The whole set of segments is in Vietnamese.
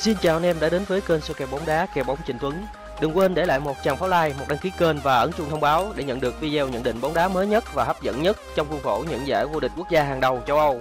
Xin chào anh em đã đến với kênh số kèo bóng đá kèo bóng trình Tuấn. Đừng quên để lại một tràng pháo like, một đăng ký kênh và ấn chuông thông báo để nhận được video nhận định bóng đá mới nhất và hấp dẫn nhất trong khuôn khổ những giải vô địch quốc gia hàng đầu châu Âu.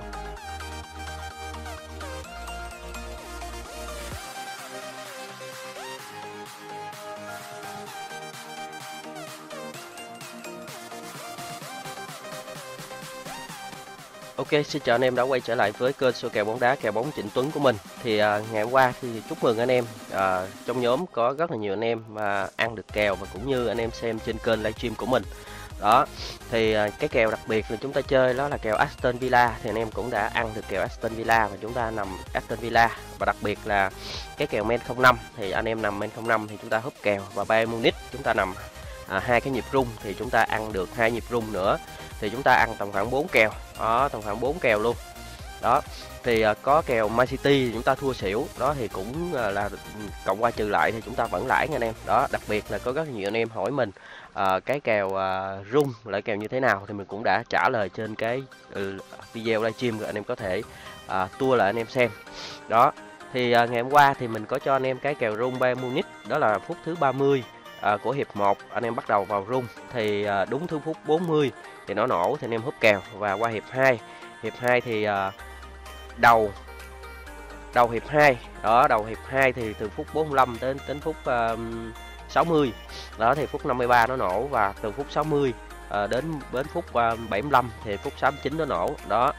Ok, xin chào anh em đã quay trở lại với kênh soi kèo bóng đá kèo bóng Trịnh Tuấn của mình. Thì à, ngày hôm qua thì chúc mừng anh em à, trong nhóm có rất là nhiều anh em mà ăn được kèo và cũng như anh em xem trên kênh livestream của mình. Đó, thì à, cái kèo đặc biệt là chúng ta chơi đó là kèo Aston Villa thì anh em cũng đã ăn được kèo Aston Villa và chúng ta nằm Aston Villa và đặc biệt là cái kèo men 05 thì anh em nằm men 05 thì chúng ta húp kèo và Bayern Munich chúng ta nằm à, hai cái nhịp rung thì chúng ta ăn được hai nhịp rung nữa thì chúng ta ăn tầm khoảng 4 kèo. Đó tầm khoảng 4 kèo luôn. Đó thì uh, có kèo Man City thì chúng ta thua xỉu. Đó thì cũng uh, là cộng qua trừ lại thì chúng ta vẫn lãi nha anh em. Đó đặc biệt là có rất nhiều anh em hỏi mình uh, cái kèo uh, rung lại kèo như thế nào thì mình cũng đã trả lời trên cái uh, video livestream rồi anh em có thể uh, tua lại anh em xem. Đó thì uh, ngày hôm qua thì mình có cho anh em cái kèo rung Bayern Munich đó là phút thứ 30 à, của hiệp 1 anh em bắt đầu vào rung. Thì à, đúng thứ phút 40 thì nó nổ thì anh em húp kèo và qua hiệp 2 hiệp 2 thì à, đầu đầu hiệp 2 đó đầu hiệp 2 thì từ phút 45 đến đến phút à, uh, 60 đó thì phút 53 nó nổ và từ phút 60 uh, à, đến đến phút à, uh, 75 thì phút 69 nó nổ. Đó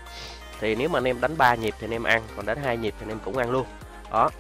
thì nếu mà anh em đánh 3 nhịp thì anh em ăn còn đánh hai nhịp thì anh em cũng ăn luôn. Đó.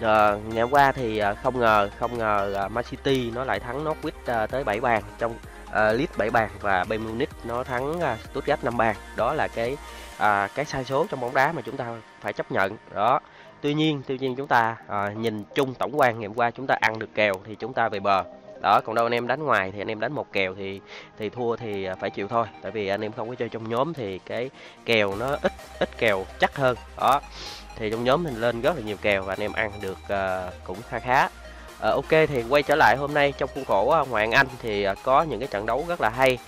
Ờ, à, ngày qua thì à, không ngờ không ngờ ờ, à, Man City nó lại thắng Norwich à, tới 7 bàn trong à, Leeds 7 bàn và Bayern Munich nó thắng à, Stuttgart 5 bàn. Đó là cái à, cái sai số trong bóng đá mà chúng ta phải chấp nhận. Đó. Tuy nhiên tuy nhiên chúng ta à, nhìn chung tổng quan ngày hôm qua chúng ta ăn được kèo thì chúng ta về bờ đó còn đâu anh em đánh ngoài thì anh em đánh một kèo thì thì thua thì à, phải chịu thôi. Tại vì anh em không có chơi trong nhóm thì cái kèo nó ít ít kèo chắc hơn. Đó thì trong nhóm mình lên rất là nhiều kèo và anh em ăn được uh, cũng khá khá. Uh, ok thì quay trở lại hôm nay trong khuôn khổ uh, ngoại Anh thì uh, có những cái trận đấu rất là hay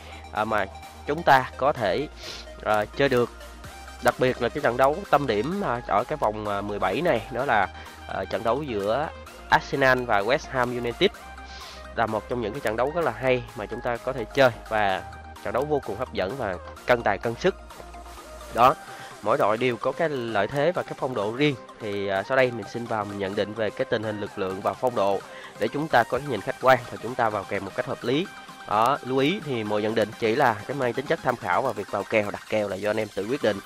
uh, mà chúng ta có thể uh, chơi được. Đặc biệt là cái trận đấu tâm điểm uh, ở cái vòng uh, 17 này đó là uh, trận đấu giữa Arsenal và West Ham United là một trong những cái trận đấu rất là hay mà chúng ta có thể chơi và trận đấu vô cùng hấp dẫn và cân tài cân sức. Đó mỗi đội đều có cái lợi thế và cái phong độ riêng. Thì à, sau đây mình xin vào mình nhận định về cái tình hình lực lượng và phong độ để chúng ta có cái nhìn khách quan và chúng ta vào kèo một cách hợp lý. Đó lưu ý thì mọi nhận định chỉ là cái mang tính chất tham khảo và việc vào kèo đặt kèo là do anh em tự quyết định.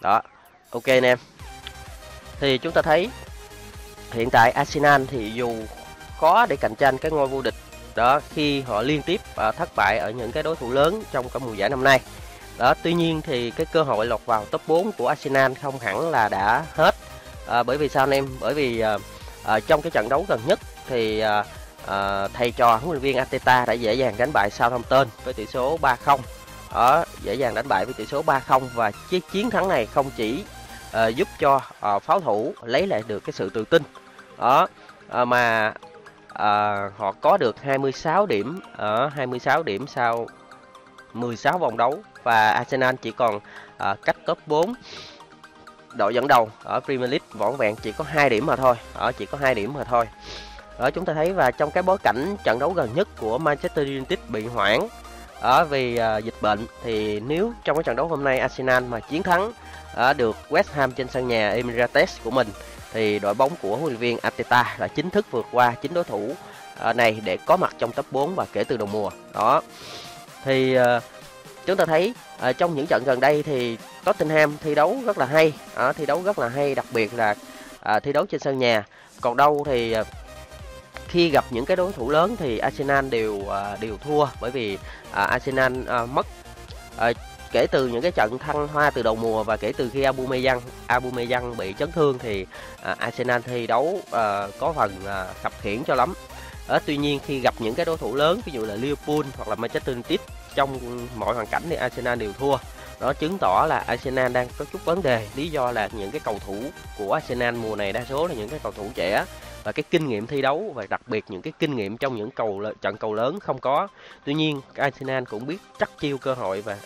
Đó ok anh em. Thì chúng ta thấy hiện tại Arsenal thì dù khó để cạnh tranh cái ngôi vô địch đó khi họ liên tiếp uh, thất bại ở những cái đối thủ lớn trong cái mùa giải năm nay. Đó tuy nhiên thì cái cơ hội lọt vào top 4 của Arsenal không hẳn là đã hết. Uh, bởi vì sao anh em? Bởi vì uh, uh, trong cái trận đấu gần nhất thì uh, uh, thầy trò huấn luyện viên Ateta đã dễ dàng đánh bại Southampton với tỷ số 3-0 đó dễ dàng đánh bại với tỷ số 3-0 và chiếc chiến thắng này không chỉ uh, giúp cho uh, pháo thủ lấy lại được cái sự tự tin. Đó uh, mà à, họ có được 26 điểm ờ, ở 26 điểm sau 16 vòng đấu và Arsenal chỉ còn à, cách top 4 đội dẫn đầu ở Premier League vỏn vẹn chỉ có 2 điểm mà thôi ở chỉ có 2 điểm mà thôi. Ở chúng ta thấy và trong cái bối cảnh trận đấu gần nhất của Manchester United bị hoãn ở vì à, dịch bệnh thì nếu trong cái trận đấu hôm nay Arsenal mà chiến thắng ở được West Ham trên sân nhà Emirates của mình thì đội bóng của huấn luyện viên Arteta là chính thức vượt qua chính đối thủ à, này để có mặt trong top 4 và kể từ đầu mùa. Đó. Thì à, chúng ta thấy à, trong những trận gần đây thì Tottenham thi đấu rất là hay uh, thi đấu rất là hay đặc biệt là thi đấu trên sân nhà. Còn đâu thì khi gặp những cái đối thủ lớn thì Arsenal đều đều thua bởi vì Arsenal mất kể từ những cái trận thăng hoa từ đầu mùa và kể từ khi Aubameyang Aubameyang bị chấn thương thì uh, Arsenal thi đấu uh, có phần à, uh, khập khiễng cho lắm. Ở tuy nhiên khi gặp những cái đối thủ lớn ví dụ là Liverpool hoặc là Manchester United trong mọi hoàn cảnh thì Arsenal đều thua đó chứng tỏ là Arsenal đang có chút vấn đề lý do là những cái cầu thủ của Arsenal mùa này đa số là những cái cầu thủ trẻ và cái kinh nghiệm thi đấu và đặc biệt những cái kinh nghiệm trong những cầu trận cầu lớn không có tuy nhiên Arsenal cũng biết chắc chiêu cơ hội và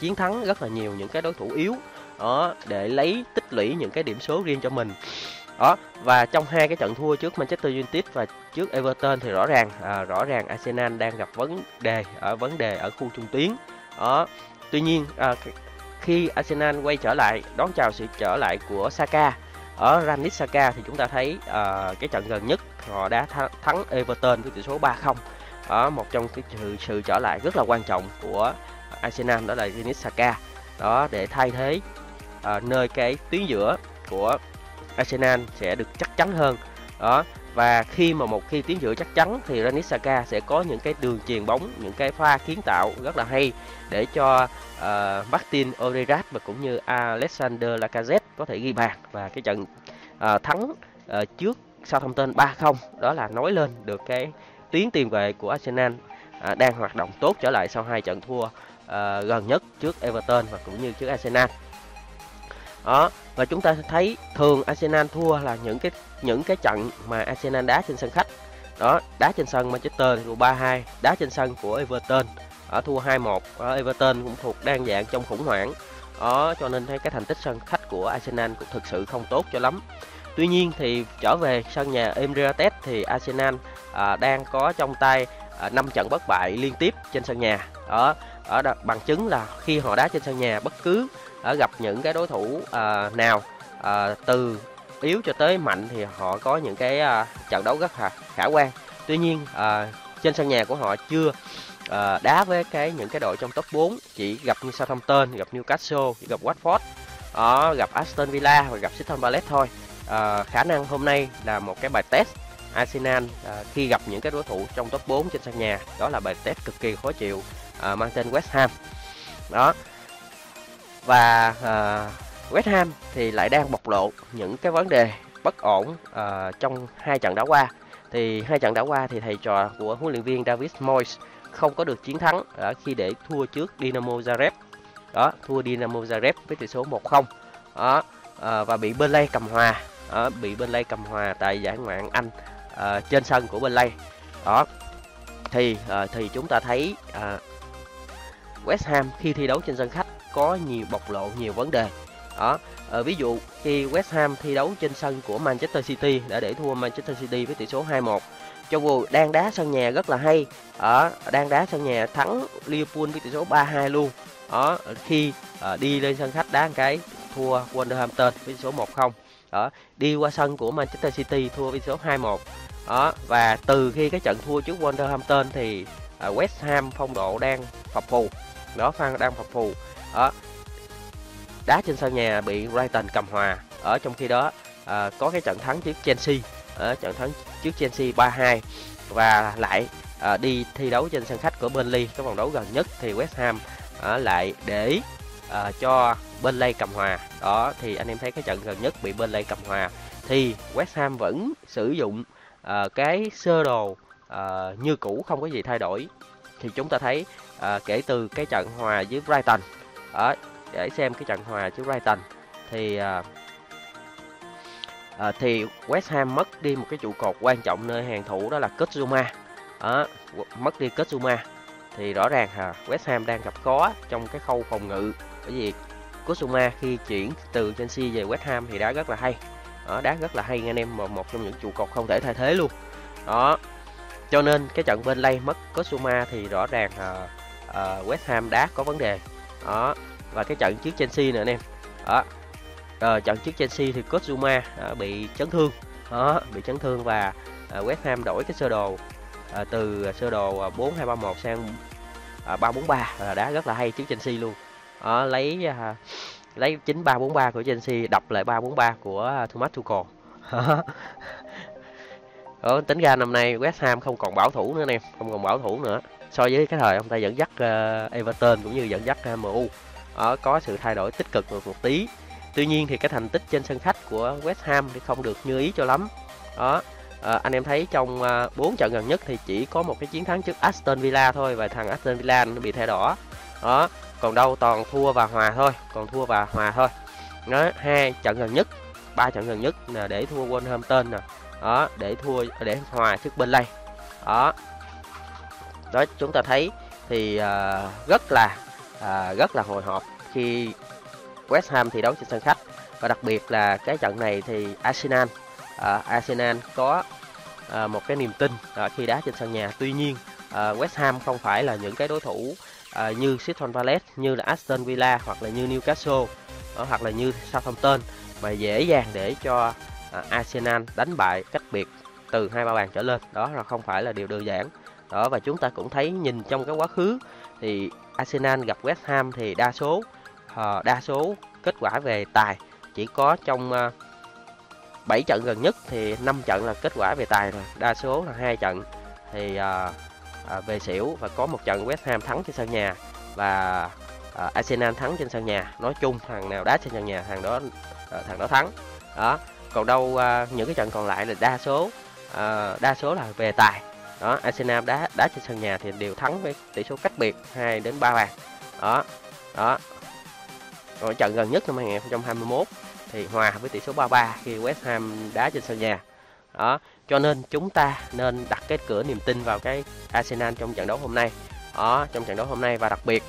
chiến thắng rất là nhiều những cái đối thủ yếu đó để lấy tích lũy những cái điểm số riêng cho mình. Đó và trong hai cái trận thua trước Manchester United và trước Everton thì rõ ràng à, rõ ràng Arsenal đang gặp vấn đề ở vấn đề ở khu trung tuyến. Đó tuy nhiên à, khi Arsenal quay trở lại đón chào sự trở lại của Saka ở Granit Saka thì chúng ta thấy à, cái trận gần nhất họ đã thắng Everton với tỷ số 3-0 ở một trong cái sự sự trở lại rất là quan trọng của Arsenal đó là Granit Saka đó để thay thế à, nơi cái tuyến giữa của Arsenal sẽ được chắc chắn hơn. Đó và khi mà một khi tuyến giữa chắc chắn thì Granit Xhaka sẽ có những cái đường truyền bóng những cái pha kiến tạo rất là hay để cho uh, Martin Odegaard và cũng như Alexander Lacazette có thể ghi bàn và cái trận uh, thắng uh, trước Southampton 3-0 đó là nói lên được cái tuyến tiền vệ của Arsenal uh, đang hoạt động tốt trở lại sau hai trận thua uh, gần nhất trước Everton và cũng như trước Arsenal. Đó và chúng ta thấy thường Arsenal thua là những cái những cái trận mà Arsenal đá trên sân khách. Đó đá trên sân Manchester thì thua 3-2 đá trên sân của Everton ở thua 2-1 ở Everton cũng thuộc đang dạng trong khủng hoảng. Đó cho nên thấy cái thành tích sân khách của Arsenal cũng thực sự không tốt cho lắm. Tuy nhiên thì trở về sân nhà Emirates thì Arsenal à, đang có trong tay à, 5 trận bất bại liên tiếp trên sân nhà. Đó, ở đó, bằng chứng là khi họ đá trên sân nhà bất cứ ở gặp những cái đối thủ uh, nào uh, từ yếu cho tới mạnh thì họ có những cái uh, trận đấu rất là khả quan. Tuy nhiên uh, trên sân nhà của họ chưa uh, đá với cái những cái đội trong top 4 chỉ gặp như Southampton, gặp Newcastle, gặp Watford, uh, gặp Aston Villa và gặp Crystal Palace thôi. uh, khả năng hôm nay là một cái bài test Arsenal uh, khi gặp những cái đối thủ trong top 4 trên sân nhà đó là bài test cực kỳ khó chịu uh, mang tên West Ham. Đó. Và uh, West Ham thì lại đang bộc lộ những cái vấn đề bất ổn uh, trong hai trận đá qua. Thì hai trận đá qua thì thầy trò của huấn luyện viên David Moyes không có được chiến thắng ở khi để thua trước Dynamo Zagreb. Đó thua Dynamo Zagreb với tỷ số 1-0 đó uh, và bị Burnley cầm hòa. Đó, bị Burnley cầm hòa tại giải ngoại Anh uh, trên sân của Burnley. Đó. Thì uh, thì chúng ta thấy uh, West Ham khi thi đấu trên sân khách có nhiều bộc lộ nhiều vấn đề. Đó à, ví dụ khi West Ham thi đấu trên sân của Manchester City đã để thua Manchester City với tỷ số 2-1 cho dù đang đá sân nhà rất là hay ở đang đá sân nhà thắng Liverpool với tỷ số 3-2 luôn. Đó khi uh, đi lên sân khách đá một cái thua Wolverhampton với tỷ số 1-0 đó đi qua sân của Manchester City thua với tỷ số 2-1 đó và từ khi cái trận thua trước Wolverhampton thì West Ham phong độ đang phập phù đó phan đang phập phù đó. Đá trên sân nhà bị Brighton cầm hòa. Ở trong khi đó à, có cái trận thắng trước Chelsea. Ở trận thắng trước Chelsea 3-2 và lại à, đi thi đấu trên sân khách của Burnley cái vòng đấu gần nhất thì West Ham à, lại để à, cho Burnley cầm hòa. Đó thì anh em thấy cái trận gần nhất bị Burnley cầm hòa. Thì West Ham vẫn sử dụng à, cái sơ đồ à, như cũ không có gì thay đổi. Thì chúng ta thấy à, kể từ cái trận hòa với Brighton. Ở để xem cái trận hòa với Brighton. Thì à, à, thì West Ham mất đi một cái trụ cột quan trọng nơi hàng thủ đó là Kutsuma à, mất đi Kutsuma thì rõ ràng là West Ham đang gặp khó trong cái khâu phòng ngự. Bởi vì Kutsuma khi chuyển từ Chelsea về West Ham thì đá rất là hay. Đó, đá rất là hay anh em một, một trong những trụ cột không thể thay thế luôn. Đó cho nên cái trận bên lay mất Kutsuma thì rõ ràng là uh, West Ham đá có vấn đề. Đó và cái trận trước Chelsea nữa anh em. Đó ờ, trận trước Chelsea thì Kozuma uh, ờ, bị chấn thương. Đó bị chấn thương và uh, West Ham đổi cái sơ đồ uh, từ sơ đồ uh, 4231 sang uh, 343 là đá rất là hay trước Chelsea luôn. Đó, lấy uh, lấy 9343 của Chelsea đập lại 343 của Thomas Tuchel. Đó, tính ra năm nay West Ham không còn bảo thủ nữa anh em không còn bảo thủ nữa so với cái thời ông ta dẫn dắt uh, Everton cũng như dẫn dắt ờ, uh, MU ở có sự thay đổi tích cực một, một tí. Tuy nhiên thì cái thành tích trên sân khách của West Ham thì không được như ý cho lắm. Đó à, anh em thấy trong à, 4 trận gần nhất thì chỉ có một cái chiến thắng trước Aston Villa thôi và thằng Aston Villa nó bị thẻ đỏ đó còn đâu toàn thua và hòa thôi còn thua và hòa thôi. Đó hai trận gần nhất ba trận gần nhất là để thua Wolverhampton nè. Đó để thua để hòa trước Burnley. Đó đó chúng ta thấy thì uh, rất là uh, rất là hồi hộp khi West Ham thi đấu trên sân khách và đặc biệt là cái trận này thì Arsenal uh, Arsenal có uh, một cái niềm tin uh, khi đá trên sân nhà. Tuy nhiên uh, West Ham không phải là những cái đối thủ uh, như Crystal Palace, như là Aston Villa hoặc là như Newcastle uh, hoặc là như Southampton mà dễ dàng để cho uh, Arsenal đánh bại cách biệt từ hai ba bàn trở lên. Đó là không phải là điều đơn giản. Đó và chúng ta cũng thấy nhìn trong cái quá khứ thì Arsenal gặp West Ham thì đa số uh, đa số kết quả về tài chỉ có trong ờ, uh, 7 trận gần nhất thì 5 trận là kết quả về tài rồi đa số là hai trận thì uh, uh, về xỉu và có một trận West Ham thắng trên sân nhà và uh, Arsenal thắng trên sân nhà. Nói chung thằng nào đá trên sân nhà thằng đó uh, thằng đó thắng. Đó còn đâu uh, những cái trận còn lại là đa số uh, đa số là về tài đó, Arsenal đá đá trên sân nhà thì đều thắng với tỷ số cách biệt 2 đến 3 bàn. Đó đó. Còn trận gần nhất năm 2021 thì hòa với tỷ số 3-3 khi West Ham đá trên sân nhà. Đó, cho nên chúng ta nên đặt cái cửa niềm tin vào cái Arsenal trong trận đấu hôm nay. Đó, trong trận đấu hôm nay và đặc biệt,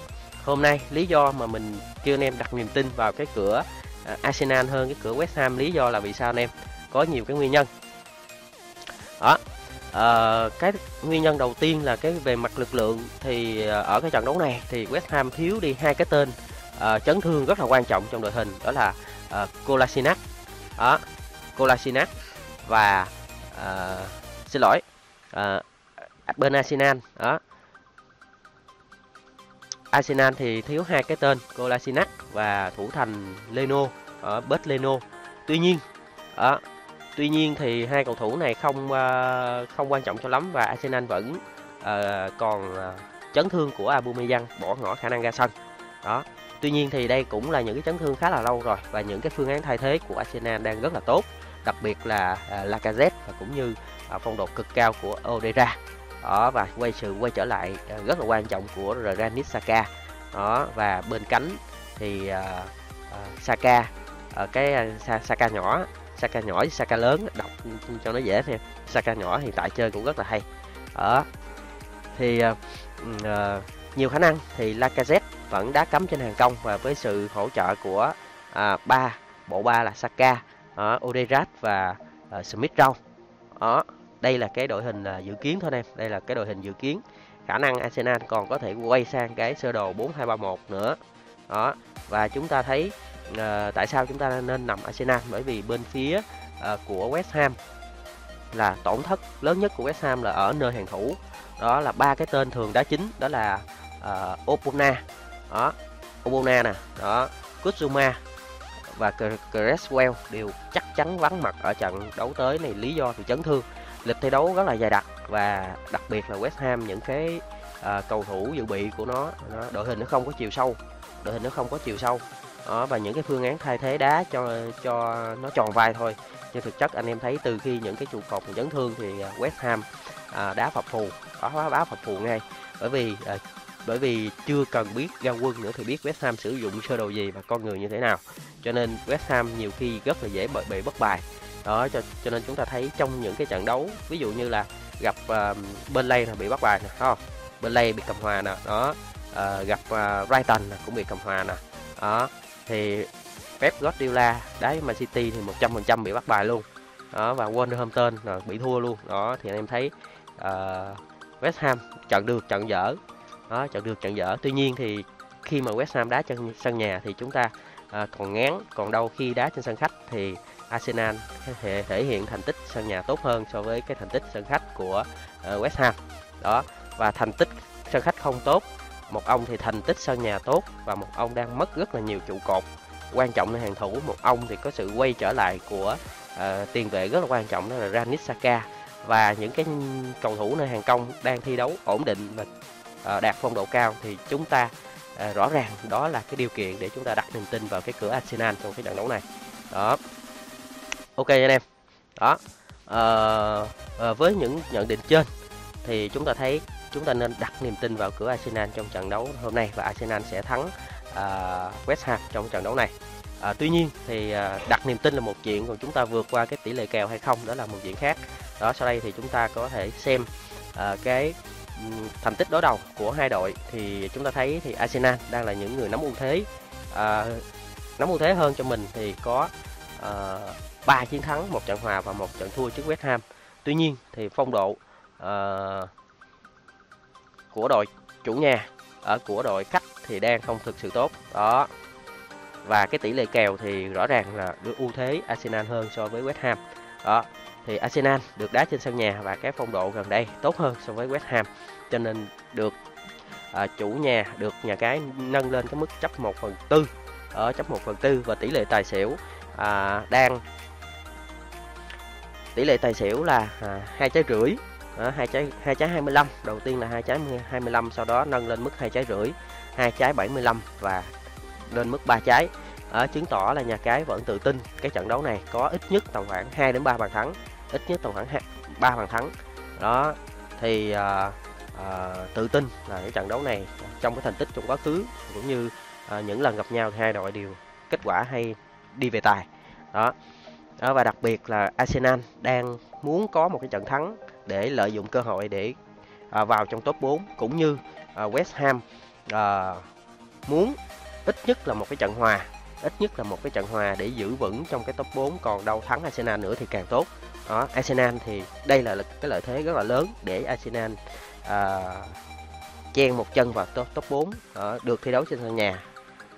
hôm nay lý do mà mình kêu anh em đặt niềm tin vào cái cửa à, Arsenal hơn cái cửa West Ham lý do là vì sao anh em? Có nhiều cái nguyên nhân. Đó À, cái nguyên nhân đầu tiên là cái về mặt lực lượng thì ờ, ở cái trận đấu này thì West Ham thiếu đi hai cái tên à, chấn thương rất là quan trọng trong đội hình đó là à, Kolasinac. Đó Kolasinac và à, xin lỗi à, bên đó. Arsenal thì thiếu hai cái tên Kolasinac và thủ thành Leno ở Bết Leno. Tuy nhiên đó, tuy nhiên thì hai cầu thủ này không uh, không quan trọng cho lắm và Arsenal vẫn uh, còn uh, chấn thương của Aubameyang bỏ ngỏ khả năng ra sân đó Tuy nhiên thì đây cũng là những cái chấn thương khá là lâu rồi và những cái phương án thay thế của Arsenal đang rất là tốt, đặc biệt là uh, Lacazette và cũng như uh, phong độ cực cao của Odera. Đó và quay sự quay trở lại uh, rất là quan trọng của Granit Saka. Đó và bên cánh thì uh, uh, Saka ở cái uh, Saka nhỏ Saka nhỏ với Saka lớn đọc cho nó dễ nha Saka nhỏ hiện tại chơi cũng rất là hay đó thì uh, nhiều khả năng thì Lacazette vẫn đá cắm trên hàng công và với sự hỗ trợ của uh, ba bộ ba là Saka, uh, Odegaard và uh, Smith Rowe. Đó, đây là cái đội hình uh, dự kiến thôi em. Đây là cái đội hình dự kiến. Khả năng Arsenal còn có thể quay sang cái sơ đồ 4-2-3-1 nữa. Đó, và chúng ta thấy à, tại sao chúng ta nên nằm Arsenal? Bởi vì bên phía à, của West Ham là tổn thất lớn nhất của West Ham là ở nơi hàng thủ. Đó là ba cái tên thường đá chính đó là à, Opona. Đó Obona nè đó Kutsuma và Creswell đều chắc chắn vắng mặt ở trận đấu tới này. Lý do thì chấn thương. Lịch thi đấu rất là dài đặc và đặc biệt là West Ham những cái à, cầu thủ dự bị của nó, nó đội hình nó không có chiều sâu đội hình nó không có chiều sâu đó và những cái phương án thay thế đá cho cho nó tròn vai thôi. Nhưng thực chất anh em thấy từ khi những cái trụ cột chấn thương thì à, West Ham à, đá phập phù đó đá phập phù ngay. Bởi vì à, bởi vì chưa cần biết ra quân nữa thì biết West Ham sử dụng sơ đồ gì và con người như thế nào. Cho nên West Ham nhiều khi rất là dễ bị bất bài đó cho cho nên chúng ta thấy trong những cái trận đấu ví dụ như là gặp uh, Burnley là bị bắt bài nè không? Burnley bị cầm hòa nè đó. Uh, gặp uh, Brighton là cũng bị cầm hòa nè đó thì Pep Guardiola đá Man City thì 100% bị bắt bài luôn. Đó và Wolverhampton rồi bị thua luôn. Đó thì anh em thấy uh, West Ham trận được trận dở. Đó trận được trận dở. Tuy nhiên thì khi mà West Ham đá trên sân nhà thì chúng ta uh, còn ngán còn đâu khi đá trên sân khách thì Arsenal thể, thể hiện thành tích sân nhà tốt hơn so với cái thành tích sân khách của uh, West Ham. Đó và thành tích sân khách không tốt một ông thì thành tích sân nhà tốt và một ông đang mất rất là nhiều trụ cột. Quan trọng là hàng thủ một ông thì có sự quay trở lại của uh, tiền vệ rất là quan trọng đó là Granit Saka và những cái cầu thủ nơi hàng công đang thi đấu ổn định và uh, đạt phong độ cao thì chúng ta uh, rõ ràng đó là cái điều kiện để chúng ta đặt niềm tin vào cái cửa Arsenal trong cái trận đấu này. Đó. Ok anh em. Đó. Uh, uh, với những nhận định trên thì chúng ta thấy chúng ta nên đặt niềm tin vào cửa Arsenal trong trận đấu hôm nay và Arsenal sẽ thắng uh, West Ham trong trận đấu này. À, tuy nhiên thì à, đặt niềm tin là một chuyện còn chúng ta vượt qua cái tỷ lệ kèo hay không đó là một chuyện khác. Đó sau đây thì chúng ta có thể xem à, cái thành tích đối đầu của hai đội thì chúng ta thấy thì Arsenal đang là những người nắm ưu thế. À, nắm ưu thế hơn cho mình thì có à, 3 chiến thắng, một trận hòa và một trận thua trước West Ham. Tuy nhiên thì phong độ uh, của đội chủ nhà ở của đội khách thì đang không thực sự tốt. Đó. Và cái tỷ lệ kèo thì rõ ràng là được ưu thế Arsenal hơn so với West Ham. Đó. Thì Arsenal được đá trên sân nhà và cái phong độ gần đây tốt hơn so với West Ham. Cho nên được à, chủ nhà được nhà cái nâng lên cái mức chấp 1 phần tư ở chấp 1 phần tư và tỷ lệ tài xỉu à, đang tỷ lệ tài xỉu là à, hai trái rưỡi hai trái hai trái 25 đầu tiên là hai trái 25 sau đó nâng lên mức hai trái rưỡi hai trái 75 và lên mức ba trái. Đó, chứng tỏ là nhà cái vẫn tự tin cái trận đấu này có ít nhất tầm khoảng 2 đến 3 bàn thắng ít nhất tầm khoảng 3 bàn thắng. Đó thì à, à, tự tin là cái trận đấu này trong cái thành tích trong quá khứ cũng như à, những lần gặp nhau thì hai đội đều kết quả hay đi về tài. Đó. đó và đặc biệt là Arsenal đang muốn có một cái trận thắng để lợi dụng cơ hội để à, vào trong top 4 cũng như à, West Ham à, muốn ít nhất là một cái trận hòa ít nhất là một cái trận hòa để giữ vững trong cái top 4 còn đâu thắng Arsenal nữa thì càng tốt. Đó Arsenal thì đây là cái lợi thế rất là lớn để Arsenal à, chen một chân vào top top 4 à, được thi đấu trên sân nhà.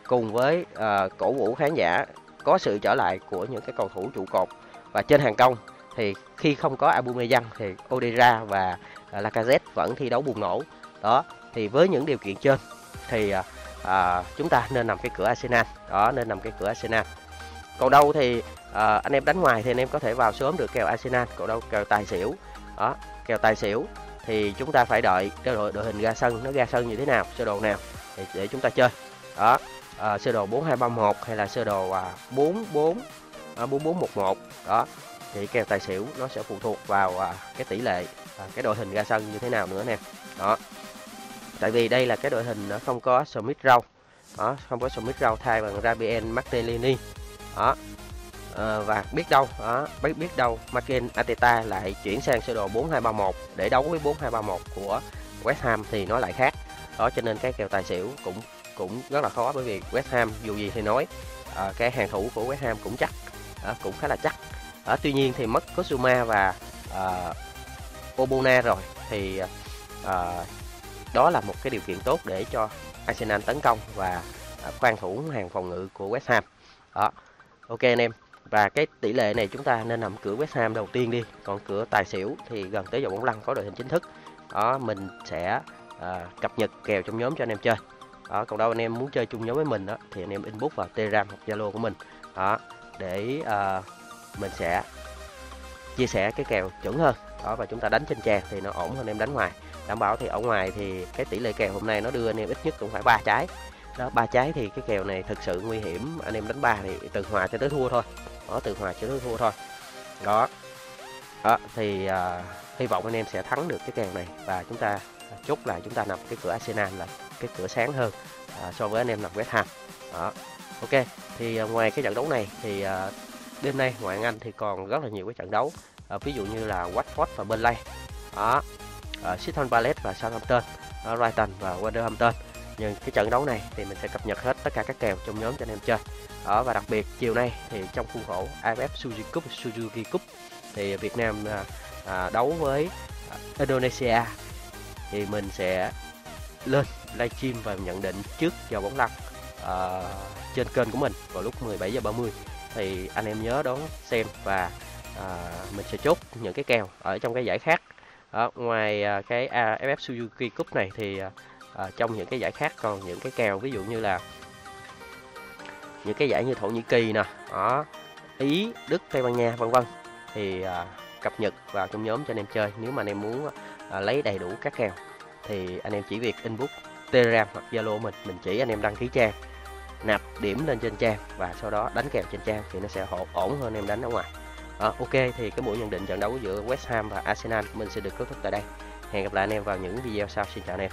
Cùng với à, cổ vũ khán giả có sự trở lại của những cái cầu thủ trụ cột và trên hàng công thì khi không có Aubameyang thì Odera và à, Lacazette vẫn thi đấu bùng nổ. Đó thì với những điều kiện trên thì à, à, chúng ta nên nằm cái cửa Arsenal. Đó nên nằm cái cửa Arsenal. Còn đâu thì à, anh em đánh ngoài thì anh em có thể vào sớm được kèo Arsenal. Còn đâu kèo tài xỉu. Đó kèo tài xỉu thì chúng ta phải đợi cái đội đội hình ra sân nó ra sân như thế nào sơ đồ nào để, để chúng ta chơi. Đó à, sơ đồ 4231 hay là sơ đồ à, 44 à, 4411 đó thì kèo tài xỉu nó sẽ phụ thuộc vào à, cái tỷ lệ à, cái đội hình ra sân như thế nào nữa nè. Đó. Tại vì đây là cái đội hình nó không có Smith rau đó không có Smith rau thay bằng Rabien Martellini đó. À, và biết đâu đó biết biết đâu Mikel Arteta lại chuyển sang sơ đồ 4231 để đấu với 4231 của West Ham thì nó lại khác. Đó cho nên cái kèo tài xỉu cũng cũng rất là khó bởi vì West Ham dù gì thì nói à, cái hàng thủ của West Ham cũng chắc à, cũng khá là chắc à, tuy nhiên thì mất Kosuma và à, Obuna rồi. Thì à, đó là một cái điều kiện tốt để cho Arsenal tấn công và à, khoan thủ hàng phòng ngự của West Ham. Đó ok anh em. Và cái tỷ lệ này chúng ta nên nằm cửa West Ham đầu tiên đi. Còn cửa tài xỉu thì gần tới giờ bóng lăn có đội hình chính thức. Đó mình sẽ à, cập nhật kèo trong nhóm cho anh em chơi. Đó còn đâu anh em muốn chơi chung nhóm với mình đó thì anh em inbox vào telegram hoặc zalo của mình. Đó để à, mình sẽ chia sẻ cái kèo chuẩn hơn. Đó và chúng ta đánh trên trang thì nó ổn hơn em đánh ngoài. Đảm bảo thì ở ngoài thì cái tỷ lệ kèo hôm nay nó đưa anh em ít nhất cũng phải ba trái. Đó ba trái thì cái kèo này thực sự nguy hiểm. Anh em đánh ba thì từ hòa cho tới thua thôi. Đó từ hòa cho tới thua thôi. Đó. Đó thì à, hy vọng anh em sẽ thắng được cái kèo này. Và chúng ta chốt là chúng ta nằm cái cửa Arsenal là cái cửa sáng hơn à, so với anh em nằm West Ham. Đó. Ok thì à, ngoài cái trận đấu này thì à, đêm nay ngoại Anh thì còn rất là nhiều cái trận đấu. À, ví dụ như là Watford và Burnley. Đó. À, Crystal Palace và Southampton. À, Brighton và Wolverhampton. Nhưng cái trận đấu này thì mình sẽ cập nhật hết tất cả các kèo trong nhóm cho anh em chơi. Đó và đặc biệt chiều nay thì trong khuôn khổ AFF Suzuki Cup Suzuki Cup thì Việt Nam à, à, đấu với Indonesia. Thì mình sẽ lên livestream và nhận định trước giờ bóng lăn à, trên kênh của mình vào lúc 17 giờ 30 thì anh em nhớ đón xem và à, mình sẽ chốt những cái kèo ở trong cái giải khác. Đó, ngoài à, cái AFF Suzuki Cup này thì à, trong những cái giải khác còn những cái kèo ví dụ như là những cái giải như Thổ Nhĩ Kỳ nè đó Ý Đức Tây Ban Nha vân vân. Thì à, cập nhật vào trong nhóm cho anh em chơi nếu mà anh em muốn à, lấy đầy đủ các kèo. Thì anh em chỉ việc inbox Telegram hoặc Zalo mình mình chỉ anh em đăng ký trang nạp điểm lên trên trang và sau đó đánh kèo trên trang thì nó sẽ ổn hơn em đánh ở ngoài. À, ok thì cái buổi nhận định trận đấu giữa West Ham và Arsenal mình sẽ được kết thúc tại đây. Hẹn gặp lại anh em vào những video sau. Xin chào anh em.